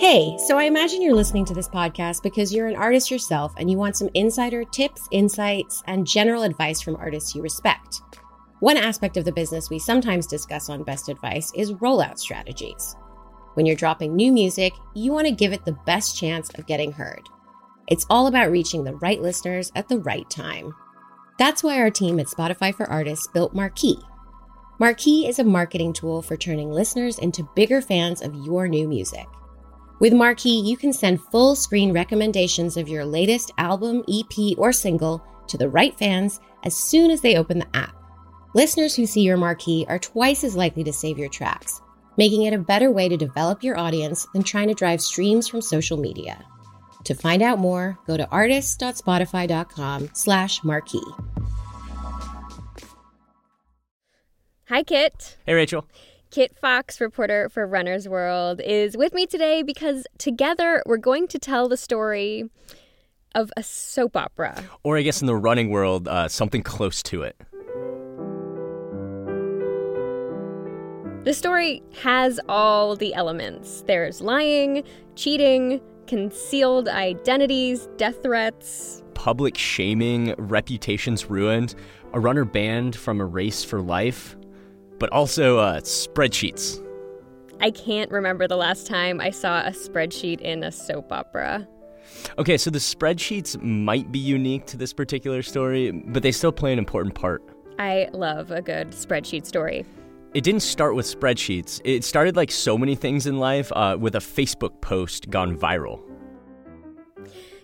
Hey, so I imagine you're listening to this podcast because you're an artist yourself and you want some insider tips, insights, and general advice from artists you respect. One aspect of the business we sometimes discuss on Best Advice is rollout strategies. When you're dropping new music, you want to give it the best chance of getting heard. It's all about reaching the right listeners at the right time. That's why our team at Spotify for Artists built Marquee. Marquee is a marketing tool for turning listeners into bigger fans of your new music. With Marquee, you can send full screen recommendations of your latest album, EP, or single to the right fans as soon as they open the app. Listeners who see your marquee are twice as likely to save your tracks, making it a better way to develop your audience than trying to drive streams from social media. To find out more, go to artists.spotify.com slash marquee. Hi, Kit. Hey, Rachel. Kit Fox, reporter for Runner's World, is with me today because together we're going to tell the story of a soap opera. Or I guess in the running world, uh, something close to it. The story has all the elements there's lying, cheating, concealed identities, death threats, public shaming, reputations ruined, a runner banned from a race for life, but also uh, spreadsheets. I can't remember the last time I saw a spreadsheet in a soap opera. Okay, so the spreadsheets might be unique to this particular story, but they still play an important part. I love a good spreadsheet story. It didn't start with spreadsheets. It started like so many things in life uh, with a Facebook post gone viral.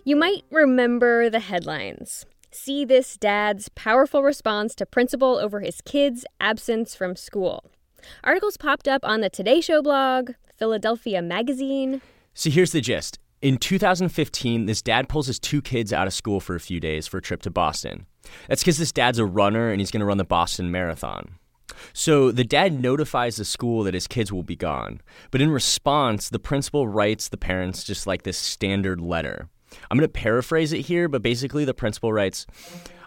You might remember the headlines. See this dad's powerful response to principal over his kid's absence from school. Articles popped up on the Today Show blog, Philadelphia Magazine. So here's the gist. In 2015, this dad pulls his two kids out of school for a few days for a trip to Boston. That's because this dad's a runner and he's going to run the Boston Marathon. So the dad notifies the school that his kids will be gone. But in response, the principal writes the parents just like this standard letter. I'm going to paraphrase it here, but basically the principal writes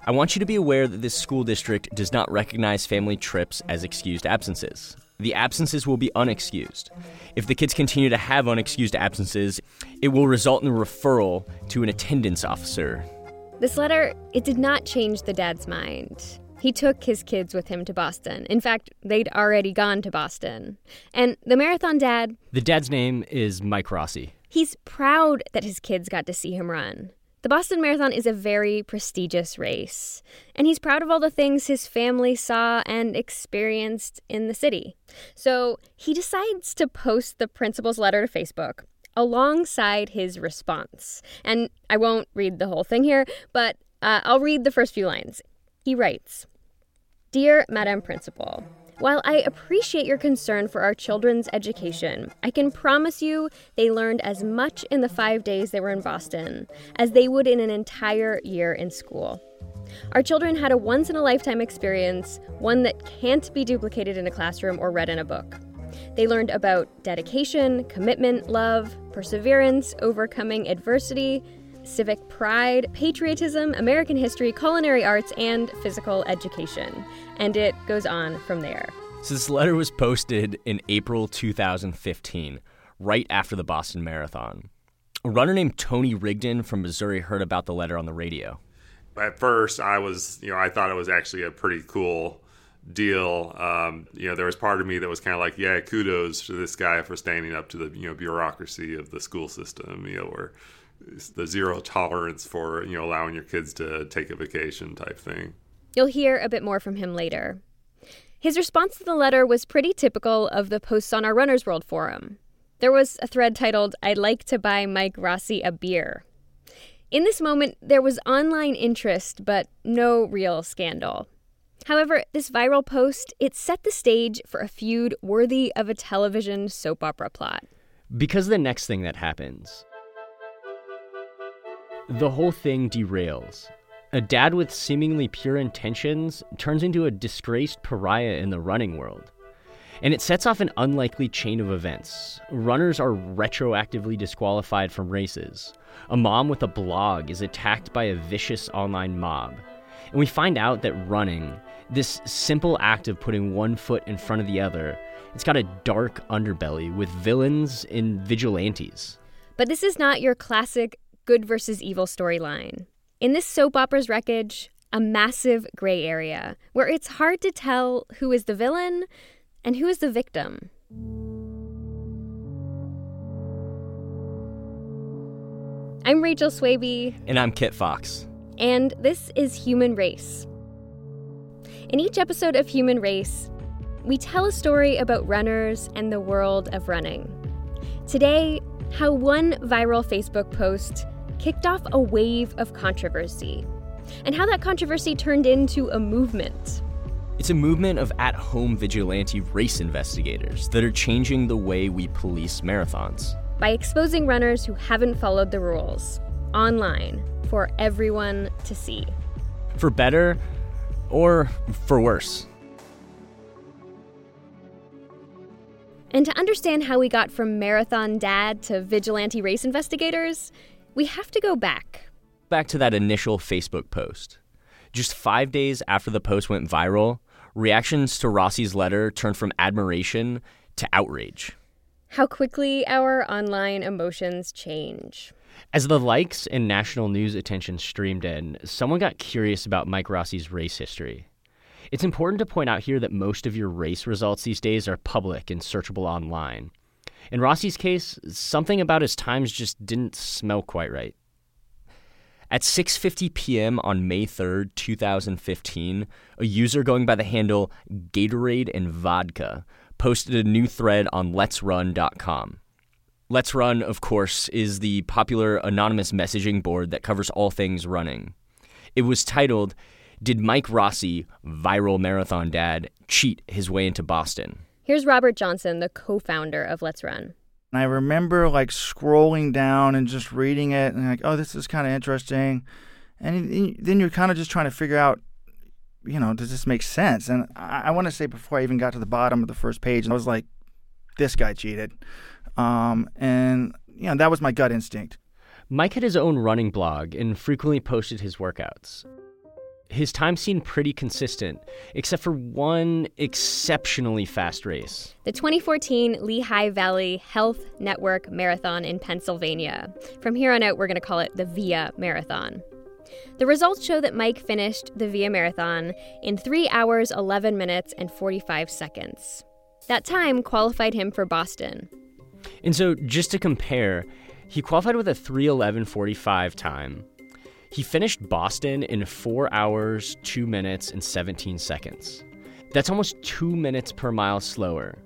I want you to be aware that this school district does not recognize family trips as excused absences. The absences will be unexcused. If the kids continue to have unexcused absences, it will result in a referral to an attendance officer. This letter, it did not change the dad's mind. He took his kids with him to Boston. In fact, they'd already gone to Boston. And the marathon dad. The dad's name is Mike Rossi. He's proud that his kids got to see him run. The Boston Marathon is a very prestigious race, and he's proud of all the things his family saw and experienced in the city. So he decides to post the principal's letter to Facebook alongside his response. And I won't read the whole thing here, but uh, I'll read the first few lines. He writes Dear Madam Principal, while I appreciate your concern for our children's education, I can promise you they learned as much in the five days they were in Boston as they would in an entire year in school. Our children had a once in a lifetime experience, one that can't be duplicated in a classroom or read in a book. They learned about dedication, commitment, love, perseverance, overcoming adversity, civic pride, patriotism, American history, culinary arts, and physical education. And it goes on from there. So, this letter was posted in April 2015, right after the Boston Marathon. A runner named Tony Rigdon from Missouri heard about the letter on the radio. At first, I was, you know, I thought it was actually a pretty cool deal. Um, you know, there was part of me that was kind of like, yeah, kudos to this guy for standing up to the, you know, bureaucracy of the school system, you know, where the zero tolerance for you know allowing your kids to take a vacation type thing. You'll hear a bit more from him later. His response to the letter was pretty typical of the posts on our Runner's World forum. There was a thread titled, I'd like to buy Mike Rossi a beer. In this moment, there was online interest, but no real scandal. However, this viral post, it set the stage for a feud worthy of a television soap opera plot. Because the next thing that happens the whole thing derails. A dad with seemingly pure intentions turns into a disgraced pariah in the running world. And it sets off an unlikely chain of events. Runners are retroactively disqualified from races. A mom with a blog is attacked by a vicious online mob. And we find out that running, this simple act of putting one foot in front of the other, It's got a dark underbelly with villains and vigilantes. But this is not your classic good versus evil storyline. In this soap opera's wreckage, a massive gray area where it's hard to tell who is the villain and who is the victim. I'm Rachel Swaby. And I'm Kit Fox. And this is Human Race. In each episode of Human Race, we tell a story about runners and the world of running. Today, how one viral Facebook post kicked off a wave of controversy, and how that controversy turned into a movement. It's a movement of at home vigilante race investigators that are changing the way we police marathons. By exposing runners who haven't followed the rules online for everyone to see. For better or for worse. And to understand how we got from marathon dad to vigilante race investigators, we have to go back. Back to that initial Facebook post. Just five days after the post went viral, reactions to Rossi's letter turned from admiration to outrage. How quickly our online emotions change. As the likes and national news attention streamed in, someone got curious about Mike Rossi's race history. It's important to point out here that most of your race results these days are public and searchable online. In Rossi's case, something about his times just didn't smell quite right. At 6:50 p.m. on May 3rd, 2015, a user going by the handle Gatorade and Vodka posted a new thread on letsrun.com. Let's Run, of course, is the popular anonymous messaging board that covers all things running. It was titled did Mike Rossi, viral marathon dad, cheat his way into Boston? Here's Robert Johnson, the co founder of Let's Run. And I remember like scrolling down and just reading it and like, oh, this is kind of interesting. And then you're kind of just trying to figure out, you know, does this make sense? And I, I want to say before I even got to the bottom of the first page, I was like, this guy cheated. Um, and, you know, that was my gut instinct. Mike had his own running blog and frequently posted his workouts his time seemed pretty consistent, except for one exceptionally fast race. The 2014 Lehigh Valley Health Network Marathon in Pennsylvania. From here on out, we're going to call it the VIA Marathon. The results show that Mike finished the VIA Marathon in 3 hours, 11 minutes, and 45 seconds. That time qualified him for Boston. And so, just to compare, he qualified with a 311.45 time, he finished Boston in 4 hours, 2 minutes, and 17 seconds. That's almost 2 minutes per mile slower.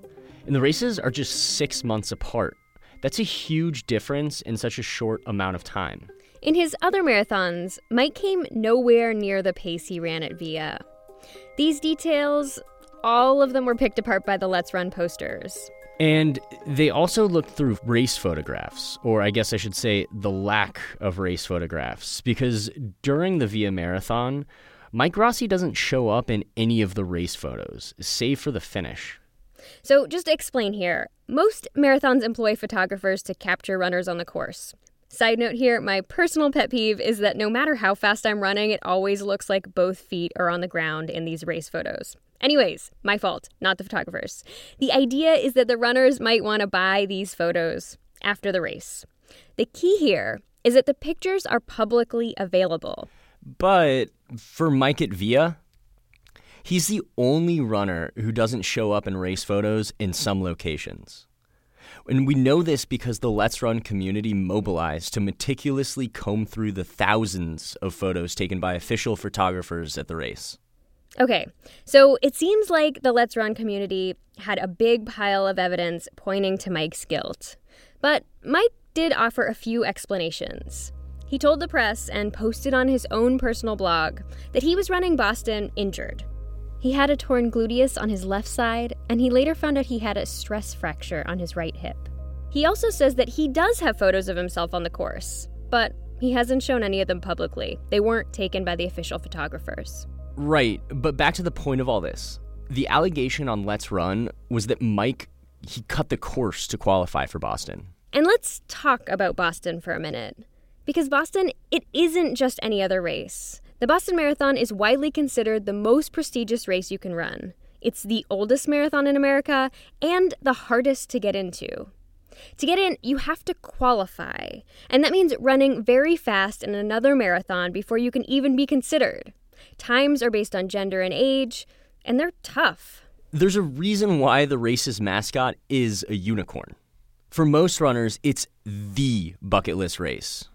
And the races are just 6 months apart. That's a huge difference in such a short amount of time. In his other marathons, Mike came nowhere near the pace he ran at VIA. These details, all of them were picked apart by the Let's Run posters. And they also looked through race photographs, or I guess I should say the lack of race photographs, because during the Via Marathon, Mike Rossi doesn't show up in any of the race photos, save for the finish. So, just to explain here most marathons employ photographers to capture runners on the course. Side note here my personal pet peeve is that no matter how fast I'm running, it always looks like both feet are on the ground in these race photos. Anyways, my fault, not the photographers. The idea is that the runners might want to buy these photos after the race. The key here is that the pictures are publicly available. But for Mike at Via, he's the only runner who doesn't show up in race photos in some locations. And we know this because the Let's Run community mobilized to meticulously comb through the thousands of photos taken by official photographers at the race. Okay, so it seems like the Let's Run community had a big pile of evidence pointing to Mike's guilt. But Mike did offer a few explanations. He told the press and posted on his own personal blog that he was running Boston injured. He had a torn gluteus on his left side, and he later found out he had a stress fracture on his right hip. He also says that he does have photos of himself on the course, but he hasn't shown any of them publicly. They weren't taken by the official photographers. Right, but back to the point of all this. The allegation on Let's Run was that Mike he cut the course to qualify for Boston. And let's talk about Boston for a minute. Because Boston, it isn't just any other race. The Boston Marathon is widely considered the most prestigious race you can run. It's the oldest marathon in America and the hardest to get into. To get in, you have to qualify, and that means running very fast in another marathon before you can even be considered. Times are based on gender and age, and they're tough. There's a reason why the race's mascot is a unicorn. For most runners, it's the bucket list race.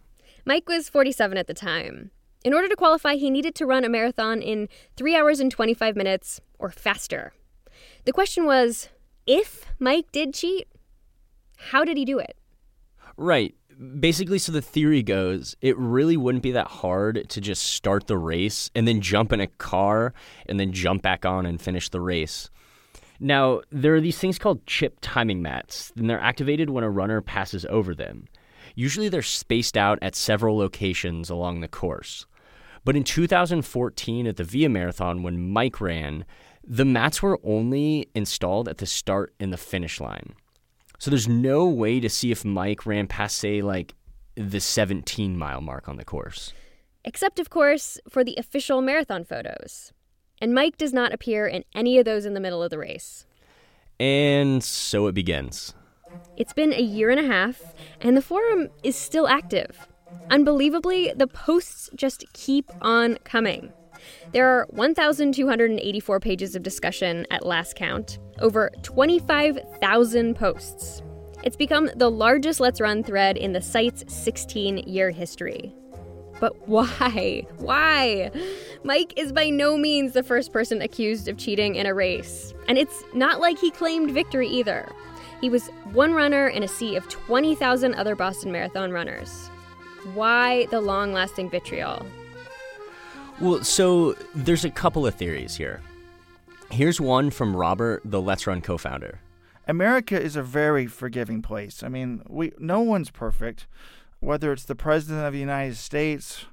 Mike was 47 at the time. In order to qualify, he needed to run a marathon in 3 hours and 25 minutes or faster. The question was if Mike did cheat, how did he do it? Right. Basically, so the theory goes, it really wouldn't be that hard to just start the race and then jump in a car and then jump back on and finish the race. Now, there are these things called chip timing mats, and they're activated when a runner passes over them. Usually, they're spaced out at several locations along the course. But in 2014 at the Via Marathon, when Mike ran, the mats were only installed at the start and the finish line. So there's no way to see if Mike ran past, say, like the 17 mile mark on the course. Except, of course, for the official marathon photos. And Mike does not appear in any of those in the middle of the race. And so it begins. It's been a year and a half, and the forum is still active. Unbelievably, the posts just keep on coming. There are 1,284 pages of discussion at last count, over 25,000 posts. It's become the largest Let's Run thread in the site's 16 year history. But why? Why? Mike is by no means the first person accused of cheating in a race. And it's not like he claimed victory either. He was one runner in a sea of 20,000 other Boston Marathon runners. Why the long lasting vitriol? Well, so there's a couple of theories here. Here's one from Robert, the Let's Run co founder. America is a very forgiving place. I mean, we no one's perfect, whether it's the president of the United States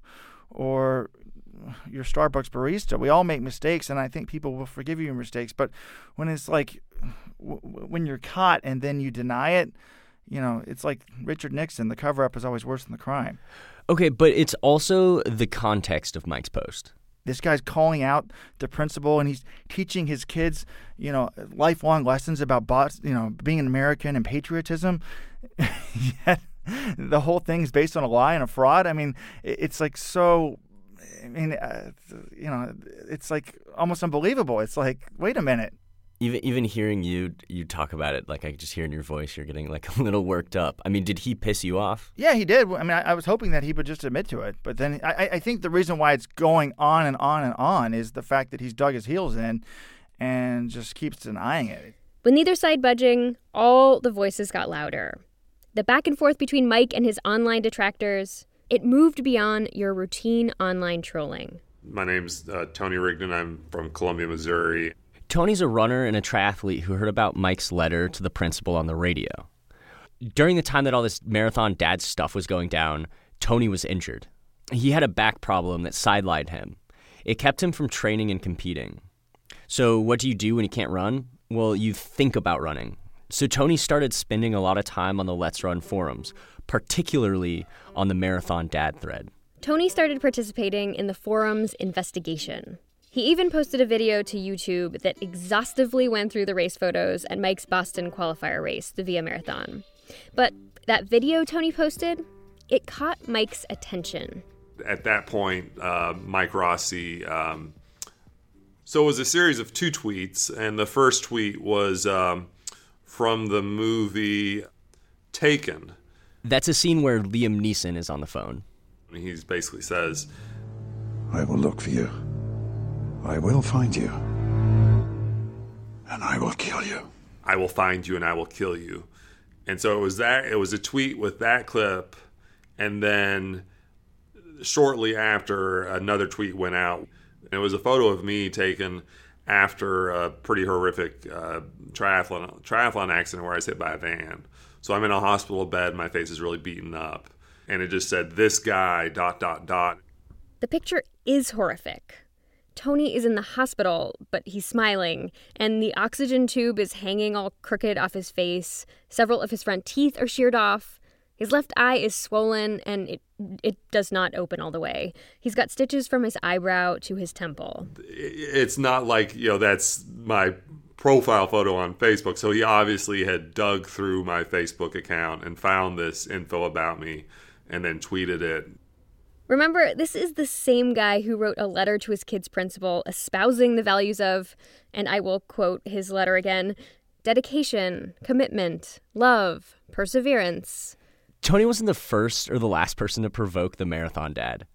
or your Starbucks barista. We all make mistakes, and I think people will forgive you your mistakes. But when it's like w- when you're caught and then you deny it, you know, it's like Richard Nixon. The cover up is always worse than the crime. Okay, but it's also the context of Mike's post. This guy's calling out the principal, and he's teaching his kids, you know, lifelong lessons about, boss, you know, being an American and patriotism. Yet the whole thing's based on a lie and a fraud. I mean, it's like so. I mean, uh, you know, it's like almost unbelievable. It's like, wait a minute even even hearing you you talk about it, like I just hear in your voice, you're getting like a little worked up. I mean, did he piss you off? Yeah, he did. I mean, I, I was hoping that he would just admit to it, but then I, I think the reason why it's going on and on and on is the fact that he's dug his heels in and just keeps denying it. With neither side budging, all the voices got louder. The back and forth between Mike and his online detractors, it moved beyond your routine online trolling. My name's uh, Tony Rigdon. I'm from Columbia, Missouri. Tony's a runner and a triathlete who heard about Mike's letter to the principal on the radio. During the time that all this marathon dad stuff was going down, Tony was injured. He had a back problem that sidelined him. It kept him from training and competing. So, what do you do when you can't run? Well, you think about running. So, Tony started spending a lot of time on the Let's Run forums, particularly on the Marathon Dad thread. Tony started participating in the forum's investigation. He even posted a video to YouTube that exhaustively went through the race photos at Mike's Boston qualifier race, the Via Marathon. But that video Tony posted, it caught Mike's attention. At that point, uh, Mike Rossi. Um, so it was a series of two tweets, and the first tweet was um, from the movie Taken. That's a scene where Liam Neeson is on the phone. He basically says, I will look for you. I will find you. And I will kill you. I will find you and I will kill you. And so it was that it was a tweet with that clip and then shortly after another tweet went out. And it was a photo of me taken after a pretty horrific uh, triathlon triathlon accident where I was hit by a van. So I'm in a hospital bed, my face is really beaten up. And it just said this guy dot dot dot. The picture is horrific. Tony is in the hospital, but he's smiling, and the oxygen tube is hanging all crooked off his face. Several of his front teeth are sheared off. His left eye is swollen and it it does not open all the way. He's got stitches from his eyebrow to his temple. It's not like, you know, that's my profile photo on Facebook. So he obviously had dug through my Facebook account and found this info about me and then tweeted it. Remember, this is the same guy who wrote a letter to his kid's principal espousing the values of, and I will quote his letter again dedication, commitment, love, perseverance. Tony wasn't the first or the last person to provoke the marathon dad.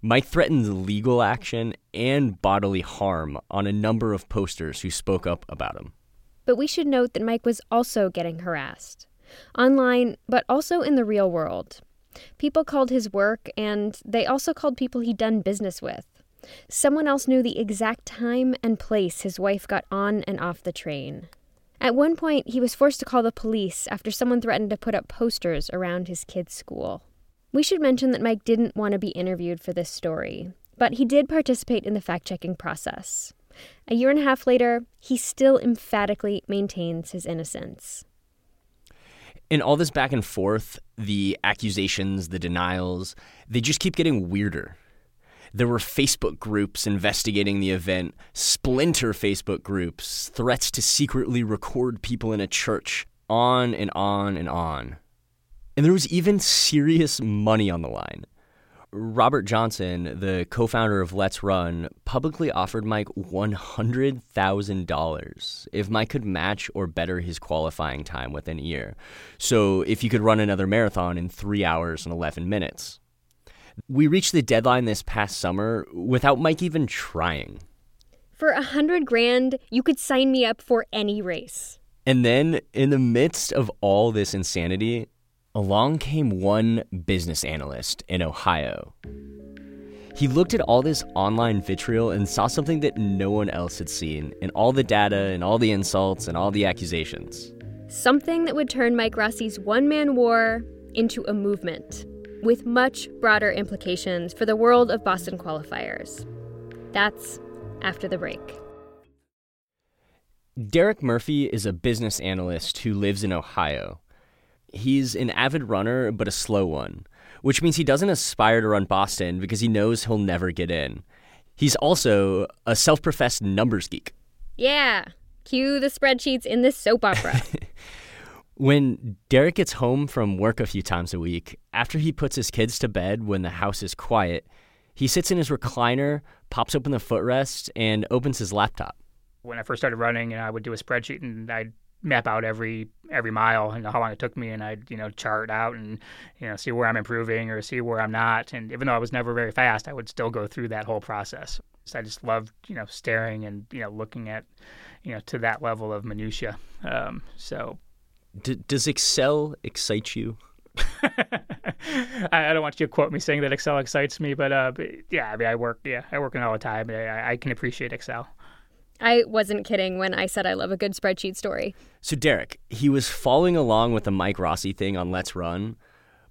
Mike threatened legal action and bodily harm on a number of posters who spoke up about him. But we should note that Mike was also getting harassed. Online, but also in the real world. People called his work, and they also called people he'd done business with. Someone else knew the exact time and place his wife got on and off the train. At one point, he was forced to call the police after someone threatened to put up posters around his kid's school. We should mention that Mike didn't want to be interviewed for this story, but he did participate in the fact checking process. A year and a half later, he still emphatically maintains his innocence. In all this back and forth, the accusations, the denials, they just keep getting weirder. There were Facebook groups investigating the event, splinter Facebook groups, threats to secretly record people in a church, on and on and on. And there was even serious money on the line. Robert Johnson, the co founder of Let's Run, publicly offered Mike $100,000 if Mike could match or better his qualifying time within a year. So if he could run another marathon in three hours and 11 minutes. We reached the deadline this past summer without Mike even trying. For a hundred grand, you could sign me up for any race. And then, in the midst of all this insanity, along came one business analyst in Ohio. He looked at all this online vitriol and saw something that no one else had seen in all the data and all the insults and all the accusations. Something that would turn Mike Rossi's one man war into a movement with much broader implications for the world of Boston qualifiers. That's after the break. Derek Murphy is a business analyst who lives in Ohio. He's an avid runner, but a slow one, which means he doesn't aspire to run Boston because he knows he'll never get in. He's also a self professed numbers geek. Yeah, cue the spreadsheets in this soap opera. When Derek gets home from work a few times a week, after he puts his kids to bed when the house is quiet, he sits in his recliner, pops open the footrest, and opens his laptop. When I first started running, and I would do a spreadsheet and I'd map out every every mile and how long it took me, and I'd you know chart out and you know see where I'm improving or see where I'm not. And even though I was never very fast, I would still go through that whole process. So I just loved you know staring and you know looking at you know to that level of minutia. Um, so D- does Excel excite you? I, don't want you to quote me saying that Excel excites me, but, uh, but yeah, I mean, I work, yeah, I work in all the time. I, I can appreciate Excel. I wasn't kidding when I said I love a good spreadsheet story. So, Derek, he was following along with the Mike Rossi thing on Let's Run,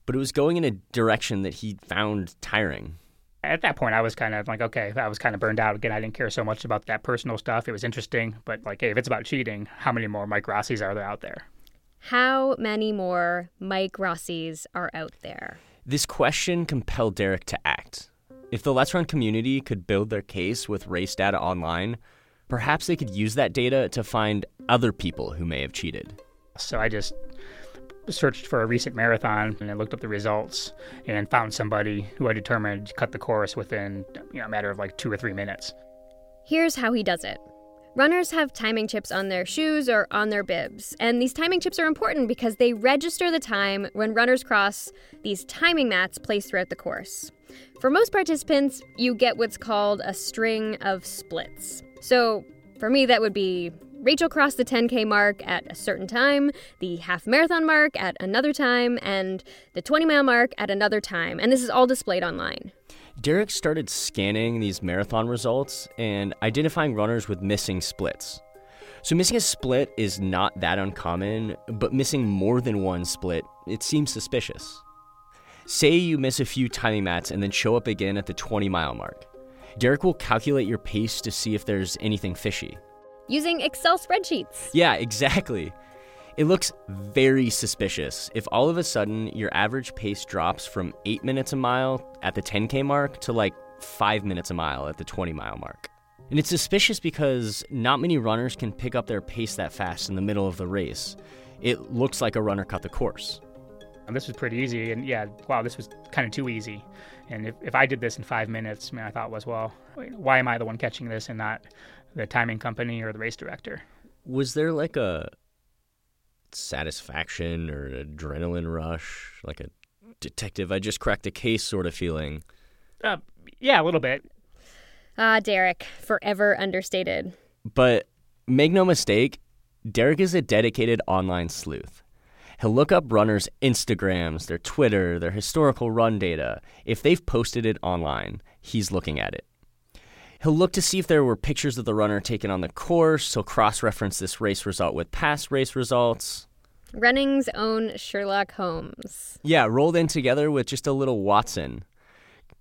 but it was going in a direction that he found tiring. At that point, I was kind of like, okay, I was kind of burned out. Again, I didn't care so much about that personal stuff. It was interesting, but like, hey, if it's about cheating, how many more Mike Rossis are there out there? How many more Mike Rossi's are out there? This question compelled Derek to act. If the Let's Run community could build their case with race data online, perhaps they could use that data to find other people who may have cheated. So I just searched for a recent marathon and I looked up the results and found somebody who I determined cut the course within you know, a matter of like two or three minutes. Here's how he does it. Runners have timing chips on their shoes or on their bibs, and these timing chips are important because they register the time when runners cross these timing mats placed throughout the course. For most participants, you get what's called a string of splits. So, for me, that would be Rachel crossed the 10K mark at a certain time, the half marathon mark at another time, and the 20 mile mark at another time, and this is all displayed online. Derek started scanning these marathon results and identifying runners with missing splits. So, missing a split is not that uncommon, but missing more than one split, it seems suspicious. Say you miss a few timing mats and then show up again at the 20 mile mark. Derek will calculate your pace to see if there's anything fishy. Using Excel spreadsheets. Yeah, exactly. It looks very suspicious if all of a sudden your average pace drops from 8 minutes a mile at the 10K mark to like 5 minutes a mile at the 20 mile mark. And it's suspicious because not many runners can pick up their pace that fast in the middle of the race. It looks like a runner cut the course. And this was pretty easy, and yeah, wow, this was kind of too easy. And if, if I did this in five minutes, I, mean, I thought was, well, why am I the one catching this and not the timing company or the race director? Was there like a satisfaction or an adrenaline rush, like a detective, I just cracked a case sort of feeling? Uh, yeah, a little bit. Ah, Derek, forever understated. But make no mistake, Derek is a dedicated online sleuth. He'll look up runners' Instagrams, their Twitter, their historical run data. If they've posted it online, he's looking at it. He'll look to see if there were pictures of the runner taken on the course. He'll cross reference this race result with past race results. Running's own Sherlock Holmes. Yeah, rolled in together with just a little Watson.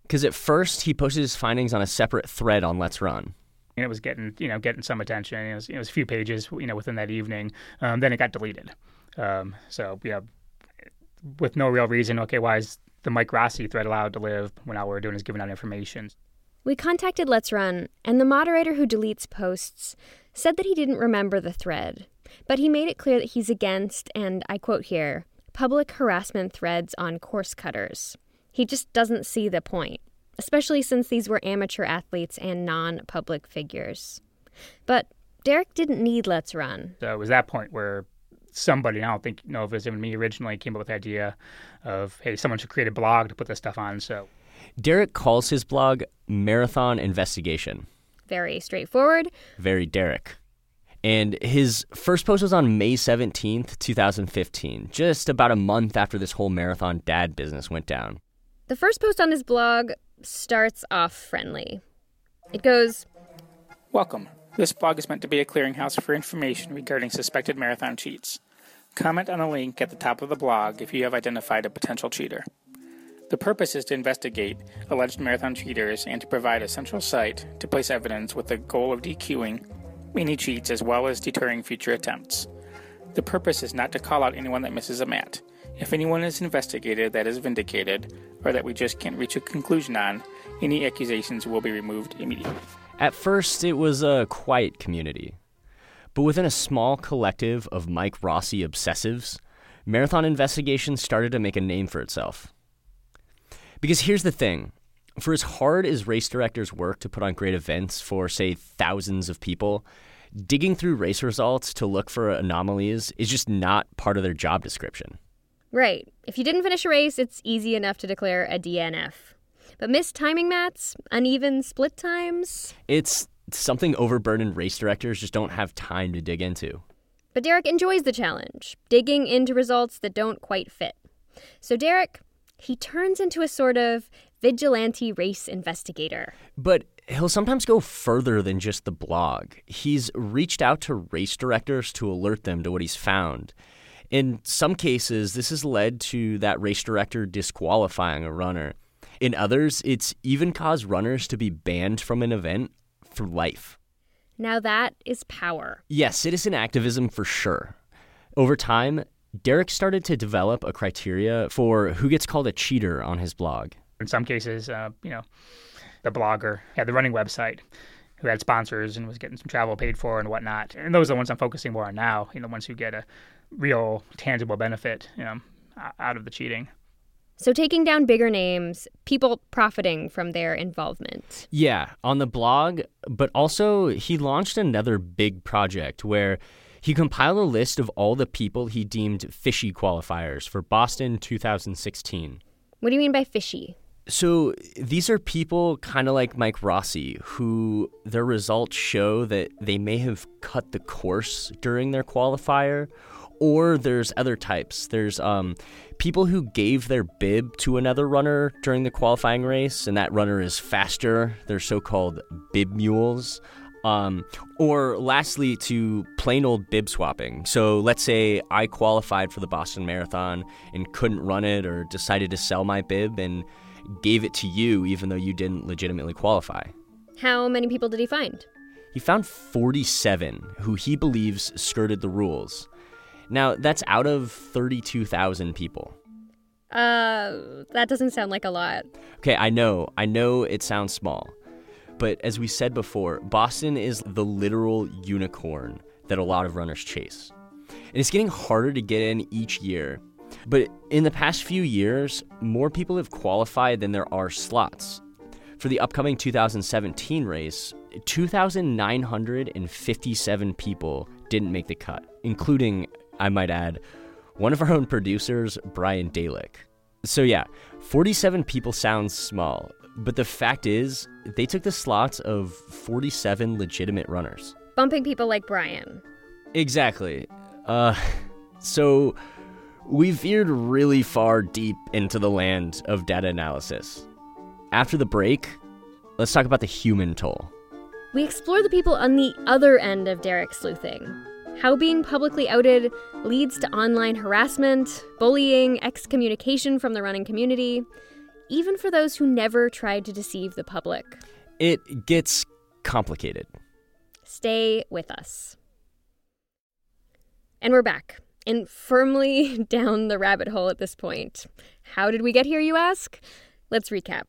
Because at first, he posted his findings on a separate thread on Let's Run. And it was getting, you know, getting some attention. It was, it was a few pages, you know, within that evening. Um, then it got deleted. Um, so, yeah, with no real reason. Okay, why is the Mike Rossi thread allowed to live when all we're doing is giving out information? We contacted Let's Run, and the moderator who deletes posts said that he didn't remember the thread, but he made it clear that he's against, and I quote here, public harassment threads on course cutters. He just doesn't see the point, especially since these were amateur athletes and non public figures. But Derek didn't need Let's Run. So it was that point where somebody, I don't think, you know, if it was even me originally, came up with the idea of, hey, someone should create a blog to put this stuff on. So Derek calls his blog Marathon Investigation. Very straightforward. Very Derek. And his first post was on May 17th, 2015, just about a month after this whole marathon dad business went down. The first post on his blog starts off friendly. It goes Welcome. This blog is meant to be a clearinghouse for information regarding suspected marathon cheats. Comment on the link at the top of the blog if you have identified a potential cheater. The purpose is to investigate alleged marathon cheaters and to provide a central site to place evidence with the goal of DQing any cheats as well as deterring future attempts. The purpose is not to call out anyone that misses a mat. If anyone is investigated that is vindicated, or that we just can't reach a conclusion on, any accusations will be removed immediately. At first, it was a quiet community. But within a small collective of Mike Rossi obsessives, Marathon Investigation started to make a name for itself. Because here's the thing for as hard as race directors work to put on great events for, say, thousands of people, digging through race results to look for anomalies is just not part of their job description. Right. If you didn't finish a race, it's easy enough to declare a DNF. But missed timing mats, uneven split times? It's something overburdened race directors just don't have time to dig into. But Derek enjoys the challenge, digging into results that don't quite fit. So Derek he turns into a sort of vigilante race investigator. But he'll sometimes go further than just the blog. He's reached out to race directors to alert them to what he's found. In some cases, this has led to that race director disqualifying a runner. In others, it's even caused runners to be banned from an event for life. Now that is power. Yes, citizen activism for sure. Over time, Derek started to develop a criteria for who gets called a cheater on his blog. In some cases, uh, you know, the blogger had the running website who had sponsors and was getting some travel paid for and whatnot. And those are the ones I'm focusing more on now, you know, the ones who get a real tangible benefit, you know, out of the cheating. So taking down bigger names, people profiting from their involvement. Yeah, on the blog, but also he launched another big project where he compiled a list of all the people he deemed fishy qualifiers for Boston 2016. What do you mean by fishy? So these are people kind of like Mike Rossi, who their results show that they may have cut the course during their qualifier, or there's other types. There's um, people who gave their bib to another runner during the qualifying race, and that runner is faster. They're so-called bib mules. Um, or lastly, to plain old bib swapping. So let's say I qualified for the Boston Marathon and couldn't run it or decided to sell my bib and gave it to you even though you didn't legitimately qualify. How many people did he find? He found 47 who he believes skirted the rules. Now, that's out of 32,000 people. Uh, that doesn't sound like a lot. Okay, I know. I know it sounds small. But as we said before, Boston is the literal unicorn that a lot of runners chase. And it's getting harder to get in each year. But in the past few years, more people have qualified than there are slots. For the upcoming 2017 race, 2,957 people didn't make the cut, including, I might add, one of our own producers, Brian Dalek. So, yeah, 47 people sounds small, but the fact is, they took the slots of 47 legitimate runners. Bumping people like Brian. Exactly. Uh, so we veered really far deep into the land of data analysis. After the break, let's talk about the human toll. We explore the people on the other end of Derek sleuthing. How being publicly outed leads to online harassment, bullying, excommunication from the running community, even for those who never tried to deceive the public. It gets complicated. Stay with us. And we're back, and firmly down the rabbit hole at this point. How did we get here, you ask? Let's recap.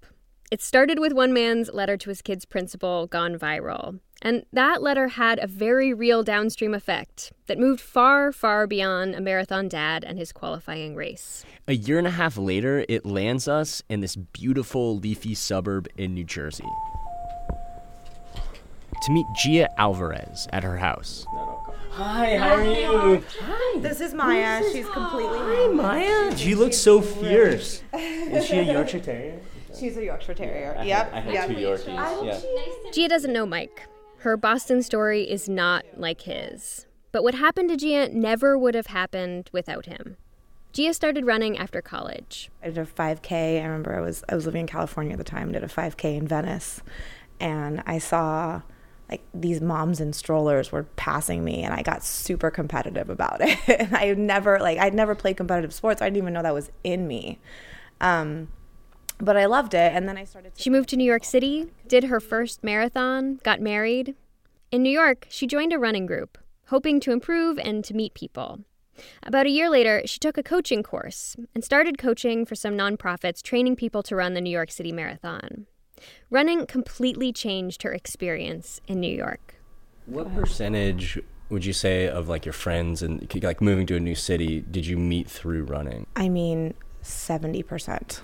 It started with one man's letter to his kid's principal gone viral. And that letter had a very real downstream effect that moved far, far beyond a marathon dad and his qualifying race. A year and a half later, it lands us in this beautiful leafy suburb in New Jersey. To meet Gia Alvarez at her house. Hi, how are you? Hi. This is Maya. She's completely Hi, Maya. She looks so fierce. Is she a Yorkshire Terrier? She's a Yorkshire Terrier. yep. I had yep. two Yorkies. Yeah. Gia doesn't know Mike. Her Boston story is not like his. But what happened to Gia never would have happened without him. Gia started running after college. I did a 5K. I remember I was I was living in California at the time. Did a 5K in Venice, and I saw like these moms in strollers were passing me, and I got super competitive about it. and I never like I'd never played competitive sports. I didn't even know that was in me. Um, but I loved it, and then I started. She moved to New York City, did her first marathon, got married. In New York, she joined a running group, hoping to improve and to meet people. About a year later, she took a coaching course and started coaching for some nonprofits training people to run the New York City Marathon. Running completely changed her experience in New York. What percentage would you say of like your friends and like moving to a new city did you meet through running? I mean, seventy percent.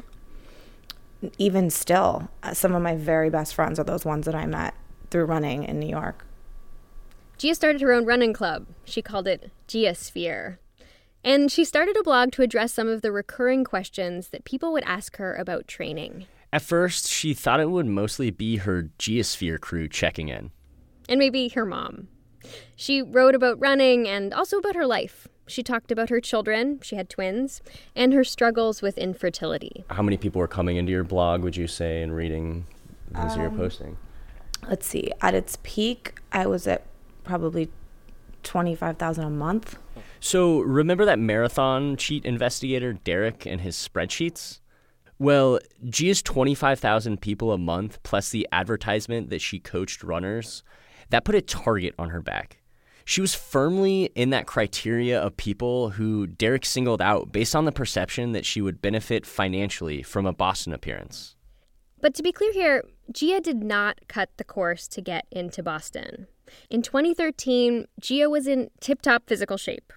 Even still, uh, some of my very best friends are those ones that I met through running in New York. Gia started her own running club. She called it Geosphere. And she started a blog to address some of the recurring questions that people would ask her about training. At first, she thought it would mostly be her Geosphere crew checking in. And maybe her mom. She wrote about running and also about her life. She talked about her children, she had twins, and her struggles with infertility. How many people were coming into your blog, would you say, and reading things Um, you're posting? Let's see. At its peak, I was at probably twenty five thousand a month. So, remember that marathon cheat investigator Derek and his spreadsheets? Well, Gia's 25,000 people a month plus the advertisement that she coached runners, that put a target on her back. She was firmly in that criteria of people who Derek singled out based on the perception that she would benefit financially from a Boston appearance. But to be clear here, Gia did not cut the course to get into Boston. In 2013, Gia was in tip top physical shape.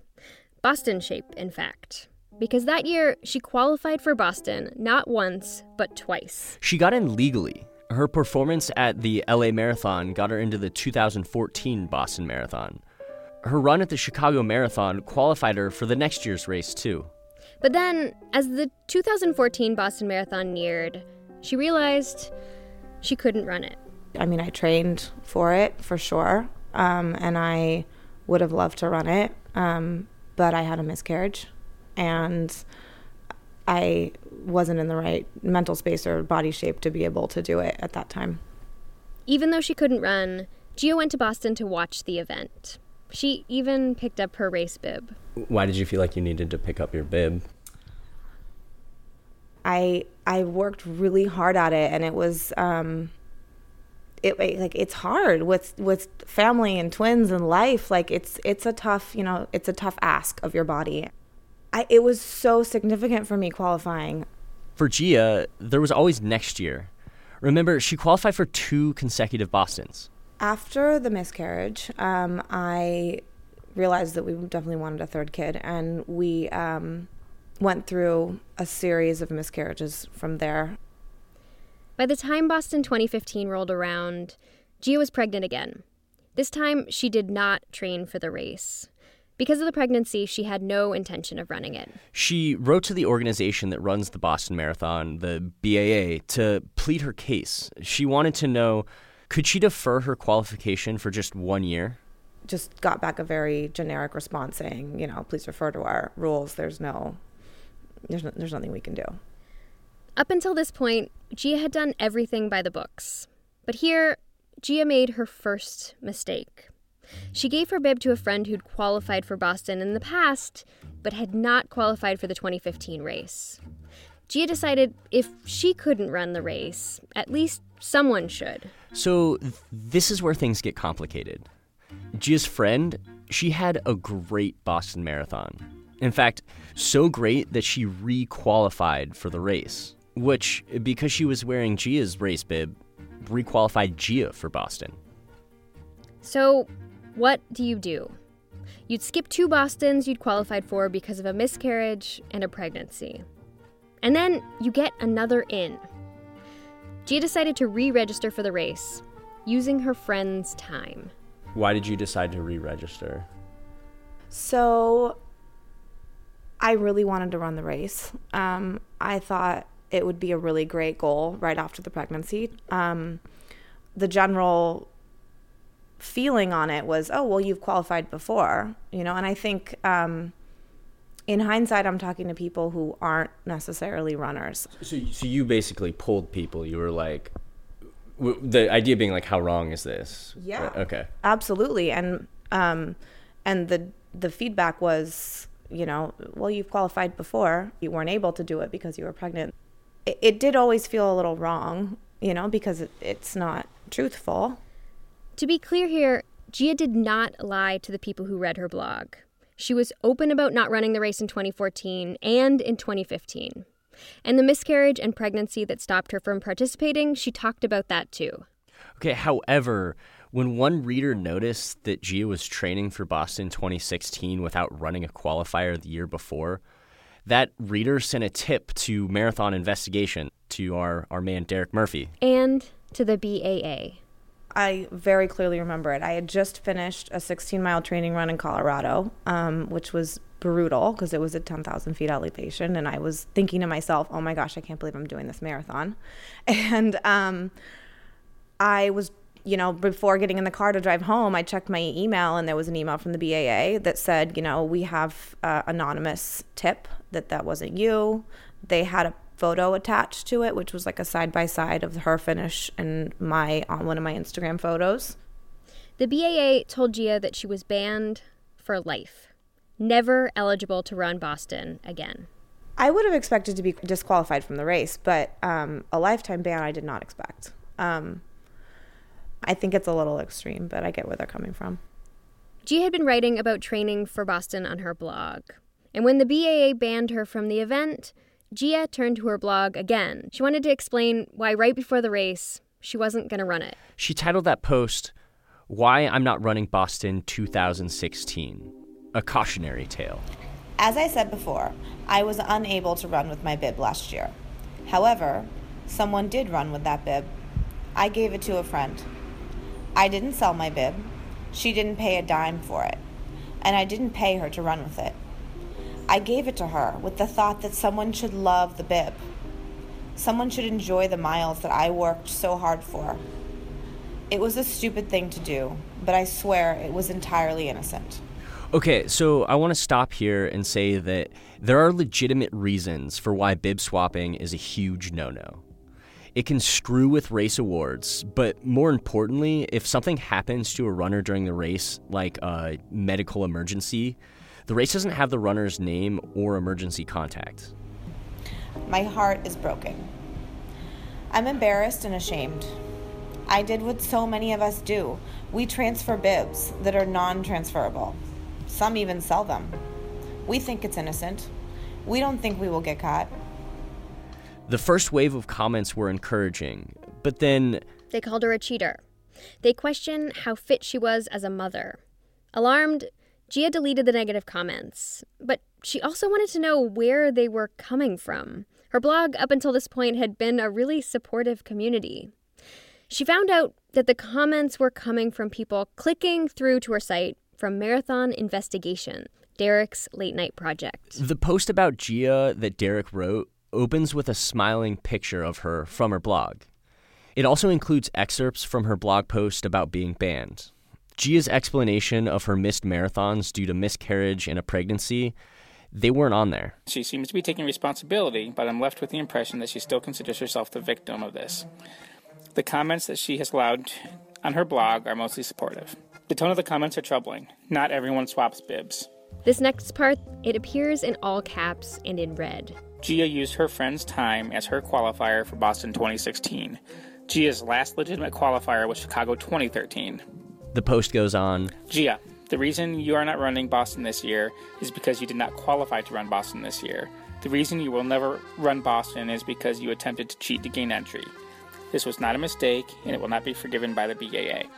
Boston shape, in fact. Because that year, she qualified for Boston not once, but twice. She got in legally. Her performance at the LA Marathon got her into the 2014 Boston Marathon. Her run at the Chicago Marathon qualified her for the next year's race, too. But then, as the 2014 Boston Marathon neared, she realized she couldn't run it. I mean, I trained for it for sure, um, and I would have loved to run it, um, but I had a miscarriage, and I wasn't in the right mental space or body shape to be able to do it at that time. Even though she couldn't run, Gia went to Boston to watch the event. She even picked up her race bib. Why did you feel like you needed to pick up your bib? I I worked really hard at it, and it was um, it like it's hard with with family and twins and life like it's it's a tough you know it's a tough ask of your body I, it was so significant for me qualifying For Gia, there was always next year. Remember, she qualified for two consecutive Bostons. After the miscarriage um, i realized that we definitely wanted a third kid and we um, went through a series of miscarriages from there By the time Boston 2015 rolled around, Gia was pregnant again. This time, she did not train for the race. Because of the pregnancy, she had no intention of running it. She wrote to the organization that runs the Boston Marathon, the BAA, to plead her case. She wanted to know could she defer her qualification for just one year? just got back a very generic response saying, you know, please refer to our rules. There's no, there's no, there's nothing we can do. Up until this point, Gia had done everything by the books. But here, Gia made her first mistake. She gave her bib to a friend who'd qualified for Boston in the past, but had not qualified for the 2015 race. Gia decided if she couldn't run the race, at least someone should. So, this is where things get complicated. Gia's friend, she had a great Boston Marathon. In fact, so great that she re qualified for the race, which, because she was wearing Gia's race bib, re qualified Gia for Boston. So, what do you do? You'd skip two Bostons you'd qualified for because of a miscarriage and a pregnancy. And then you get another in. Gia decided to re register for the race using her friend's time. Why did you decide to re register? So I really wanted to run the race. Um, I thought it would be a really great goal right after the pregnancy. Um, the general feeling on it was, oh, well, you've qualified before, you know, and I think um, in hindsight, I'm talking to people who aren't necessarily runners. So, so you basically pulled people. You were like, w- the idea being like, how wrong is this? Yeah. Right, Okay. Absolutely, and um, and the the feedback was, you know, well, you've qualified before. You weren't able to do it because you were pregnant. It, it did always feel a little wrong, you know, because it, it's not truthful. To be clear here, Gia did not lie to the people who read her blog. She was open about not running the race in 2014 and in 2015. And the miscarriage and pregnancy that stopped her from participating, she talked about that too. Okay, however, when one reader noticed that Gia was training for Boston 2016 without running a qualifier the year before, that reader sent a tip to Marathon Investigation to our, our man Derek Murphy. And to the BAA. I very clearly remember it. I had just finished a 16 mile training run in Colorado, um, which was brutal because it was at 10,000 feet elevation. And I was thinking to myself, oh my gosh, I can't believe I'm doing this marathon. And um, I was, you know, before getting in the car to drive home, I checked my email and there was an email from the BAA that said, you know, we have uh, anonymous tip that that wasn't you. They had a photo attached to it, which was like a side by side of her finish and my on one of my Instagram photos. The BAA told Gia that she was banned for life, never eligible to run Boston again. I would have expected to be disqualified from the race, but um, a lifetime ban I did not expect. Um, I think it's a little extreme, but I get where they're coming from. Gia had been writing about training for Boston on her blog. And when the BAA banned her from the event, Gia turned to her blog again. She wanted to explain why, right before the race, she wasn't going to run it. She titled that post, Why I'm Not Running Boston 2016, a cautionary tale. As I said before, I was unable to run with my bib last year. However, someone did run with that bib. I gave it to a friend. I didn't sell my bib. She didn't pay a dime for it. And I didn't pay her to run with it. I gave it to her with the thought that someone should love the bib. Someone should enjoy the miles that I worked so hard for. It was a stupid thing to do, but I swear it was entirely innocent. Okay, so I want to stop here and say that there are legitimate reasons for why bib swapping is a huge no no. It can screw with race awards, but more importantly, if something happens to a runner during the race, like a medical emergency, the race doesn't have the runner's name or emergency contact. My heart is broken. I'm embarrassed and ashamed. I did what so many of us do we transfer bibs that are non transferable. Some even sell them. We think it's innocent. We don't think we will get caught. The first wave of comments were encouraging, but then. They called her a cheater. They questioned how fit she was as a mother. Alarmed, Gia deleted the negative comments, but she also wanted to know where they were coming from. Her blog, up until this point, had been a really supportive community. She found out that the comments were coming from people clicking through to her site from Marathon Investigation, Derek's late night project. The post about Gia that Derek wrote opens with a smiling picture of her from her blog. It also includes excerpts from her blog post about being banned. Gia's explanation of her missed marathons due to miscarriage and a pregnancy, they weren't on there. She seems to be taking responsibility, but I'm left with the impression that she still considers herself the victim of this. The comments that she has allowed on her blog are mostly supportive. The tone of the comments are troubling. Not everyone swaps bibs. This next part, it appears in all caps and in red. Gia used her friend's time as her qualifier for Boston 2016. Gia's last legitimate qualifier was Chicago 2013. The post goes on Gia, the reason you are not running Boston this year is because you did not qualify to run Boston this year. The reason you will never run Boston is because you attempted to cheat to gain entry. This was not a mistake, and it will not be forgiven by the BAA.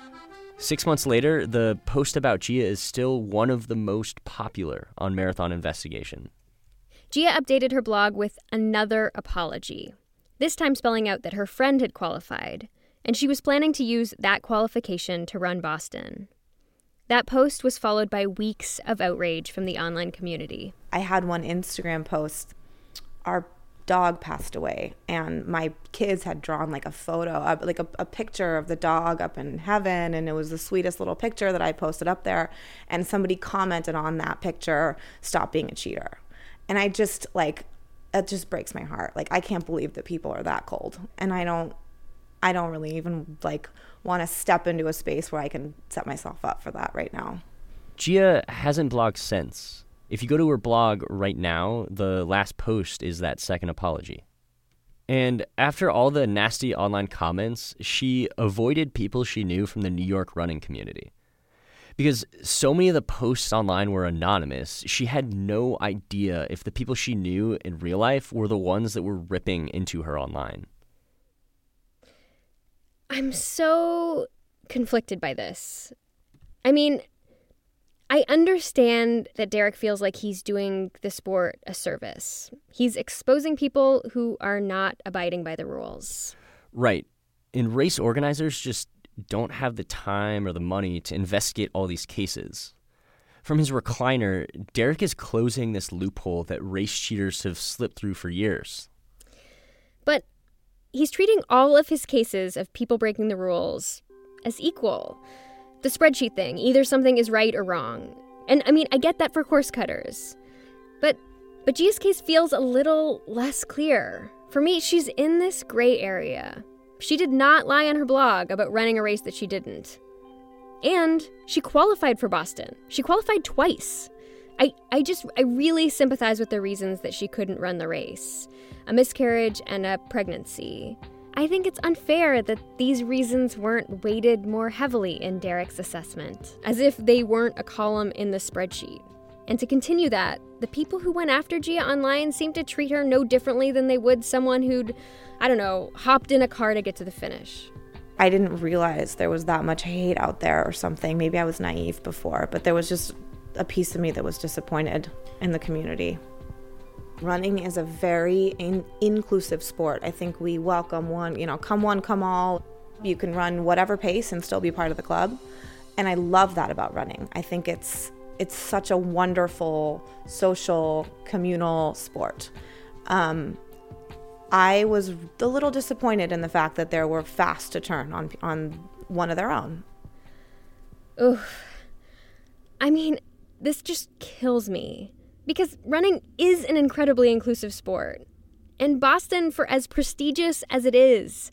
Six months later, the post about Gia is still one of the most popular on Marathon Investigation. Gia updated her blog with another apology, this time spelling out that her friend had qualified, and she was planning to use that qualification to run Boston. That post was followed by weeks of outrage from the online community. I had one Instagram post. Our dog passed away and my kids had drawn like a photo like a, a, picture of the dog up in heaven and it was the sweetest little picture that i posted up there and somebody commented on that picture stop being a cheater and i just like it just breaks my heart like i can't believe that people are that cold and i don't i don't really even like want to step into a space where i can set myself up for that right now gia hasn't blogged since if you go to her blog right now, the last post is that second apology. And after all the nasty online comments, she avoided people she knew from the New York running community. Because so many of the posts online were anonymous, she had no idea if the people she knew in real life were the ones that were ripping into her online. I'm so conflicted by this. I mean, I understand that Derek feels like he's doing the sport a service. He's exposing people who are not abiding by the rules. Right. And race organizers just don't have the time or the money to investigate all these cases. From his recliner, Derek is closing this loophole that race cheaters have slipped through for years. He's treating all of his cases of people breaking the rules as equal the spreadsheet thing. Either something is right or wrong. And I mean, I get that for course cutters. But but Gia's case feels a little less clear. For me, she's in this gray area. She did not lie on her blog about running a race that she didn't. And she qualified for Boston. She qualified twice. I, I just, I really sympathize with the reasons that she couldn't run the race a miscarriage and a pregnancy. I think it's unfair that these reasons weren't weighted more heavily in Derek's assessment, as if they weren't a column in the spreadsheet. And to continue that, the people who went after Gia online seem to treat her no differently than they would someone who'd, I don't know, hopped in a car to get to the finish. I didn't realize there was that much hate out there or something. Maybe I was naive before, but there was just a piece of me that was disappointed in the community. Running is a very in- inclusive sport. I think we welcome one, you know, come one, come all. You can run whatever pace and still be part of the club. And I love that about running. I think it's it's such a wonderful social communal sport. Um, I was a little disappointed in the fact that there were fast to turn on on one of their own. Oof. I mean, this just kills me. Because running is an incredibly inclusive sport. And Boston, for as prestigious as it is,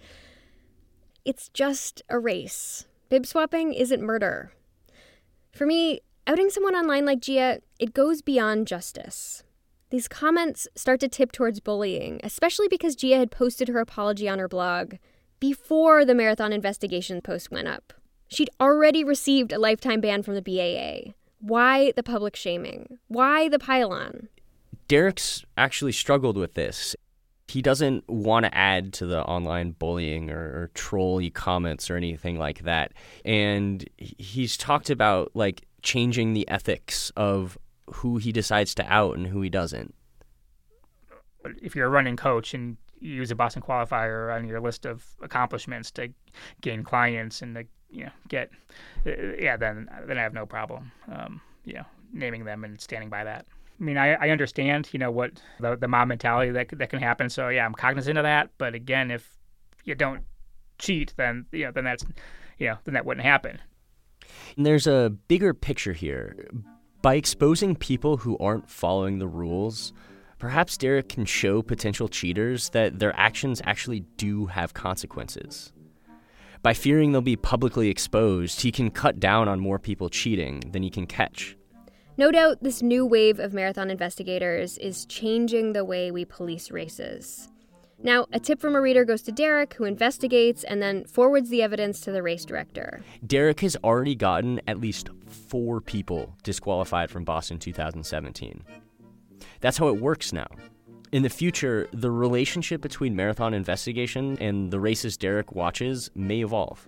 it's just a race. Bib swapping isn't murder. For me, outing someone online like Gia, it goes beyond justice. These comments start to tip towards bullying, especially because Gia had posted her apology on her blog before the marathon investigation post went up. She'd already received a lifetime ban from the BAA. Why the public shaming? Why the pile-on? Derek's actually struggled with this. He doesn't want to add to the online bullying or, or trolly comments or anything like that. And he's talked about like changing the ethics of who he decides to out and who he doesn't. If you're a running coach and you use a Boston qualifier on your list of accomplishments to gain clients and to you know get uh, yeah then then I have no problem um, you know naming them and standing by that. I mean, I, I understand, you know, what the, the mob mentality that that can happen. So yeah, I'm cognizant of that. But again, if you don't cheat, then you know, then that's, you know, then that wouldn't happen. And there's a bigger picture here. By exposing people who aren't following the rules, perhaps Derek can show potential cheaters that their actions actually do have consequences. By fearing they'll be publicly exposed, he can cut down on more people cheating than he can catch. No doubt, this new wave of marathon investigators is changing the way we police races. Now, a tip from a reader goes to Derek, who investigates and then forwards the evidence to the race director. Derek has already gotten at least four people disqualified from Boston 2017. That's how it works now. In the future, the relationship between marathon investigation and the races Derek watches may evolve.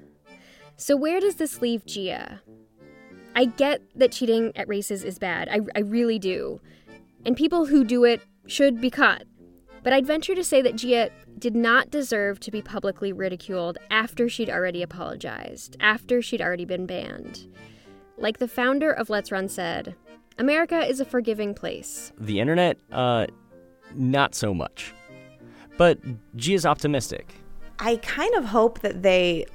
So, where does this leave Gia? I get that cheating at races is bad. I, I really do. And people who do it should be caught. But I'd venture to say that Gia did not deserve to be publicly ridiculed after she'd already apologized, after she'd already been banned. Like the founder of Let's Run said, America is a forgiving place. The internet, uh, not so much. But Gia is optimistic. I kind of hope that they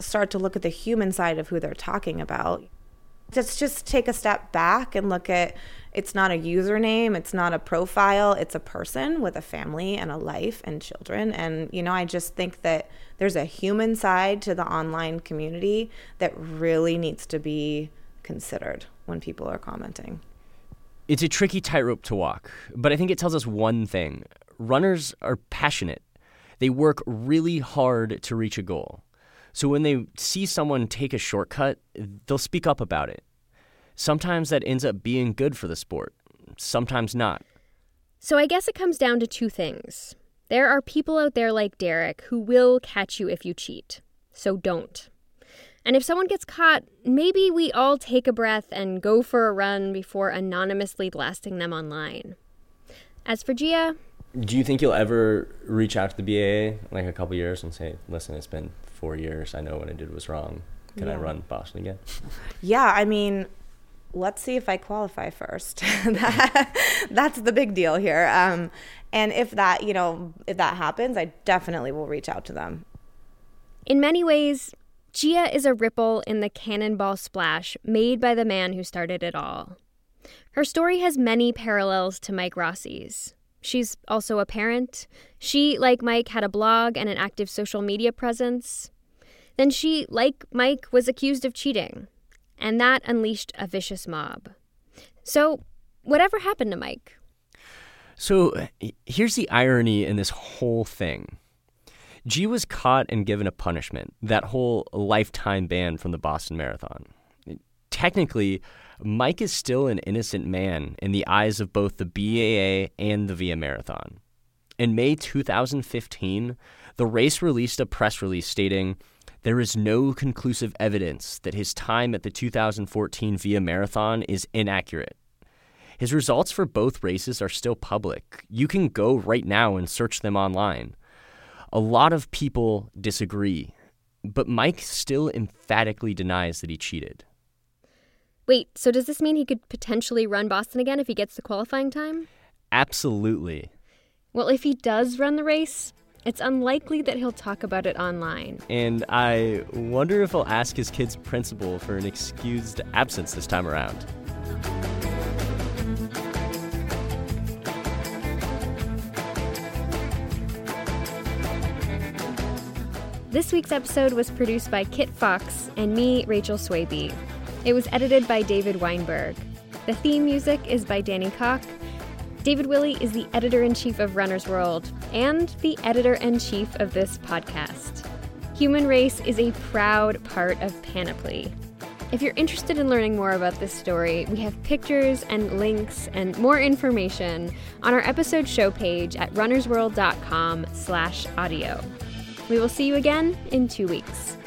start to look at the human side of who they're talking about. Let's just take a step back and look at it's not a username, it's not a profile, it's a person with a family and a life and children. And, you know, I just think that there's a human side to the online community that really needs to be considered when people are commenting. It's a tricky tightrope to walk, but I think it tells us one thing runners are passionate. They work really hard to reach a goal. So when they see someone take a shortcut, they'll speak up about it. Sometimes that ends up being good for the sport, sometimes not. So I guess it comes down to two things. There are people out there like Derek who will catch you if you cheat. So don't. And if someone gets caught, maybe we all take a breath and go for a run before anonymously blasting them online. As for Gia, do you think you'll ever reach out to the BAA like a couple years and say, "Listen, it's been four years. I know what I did was wrong. Can yeah. I run Boston again? Yeah, I mean, let's see if I qualify first. that, that's the big deal here. Um, and if that, you know, if that happens, I definitely will reach out to them. In many ways, Gia is a ripple in the cannonball splash made by the man who started it all. Her story has many parallels to Mike Rossi's. She's also a parent. She, like Mike, had a blog and an active social media presence. Then she, like Mike, was accused of cheating, and that unleashed a vicious mob. So, whatever happened to Mike? So, here's the irony in this whole thing. Gia was caught and given a punishment, that whole lifetime ban from the Boston Marathon. Technically, Mike is still an innocent man in the eyes of both the BAA and the Via Marathon. In May 2015, the race released a press release stating, There is no conclusive evidence that his time at the 2014 Via Marathon is inaccurate. His results for both races are still public. You can go right now and search them online. A lot of people disagree, but Mike still emphatically denies that he cheated. Wait, so does this mean he could potentially run Boston again if he gets the qualifying time? Absolutely. Well, if he does run the race, it's unlikely that he'll talk about it online. And I wonder if he'll ask his kid's principal for an excused absence this time around. This week's episode was produced by Kit Fox and me, Rachel Swaby. It was edited by David Weinberg. The theme music is by Danny Koch. David Willey is the editor in chief of Runner's World and the editor in chief of this podcast. Human race is a proud part of Panoply. If you're interested in learning more about this story, we have pictures and links and more information on our episode show page at runnersworld.com slash audio. We will see you again in two weeks.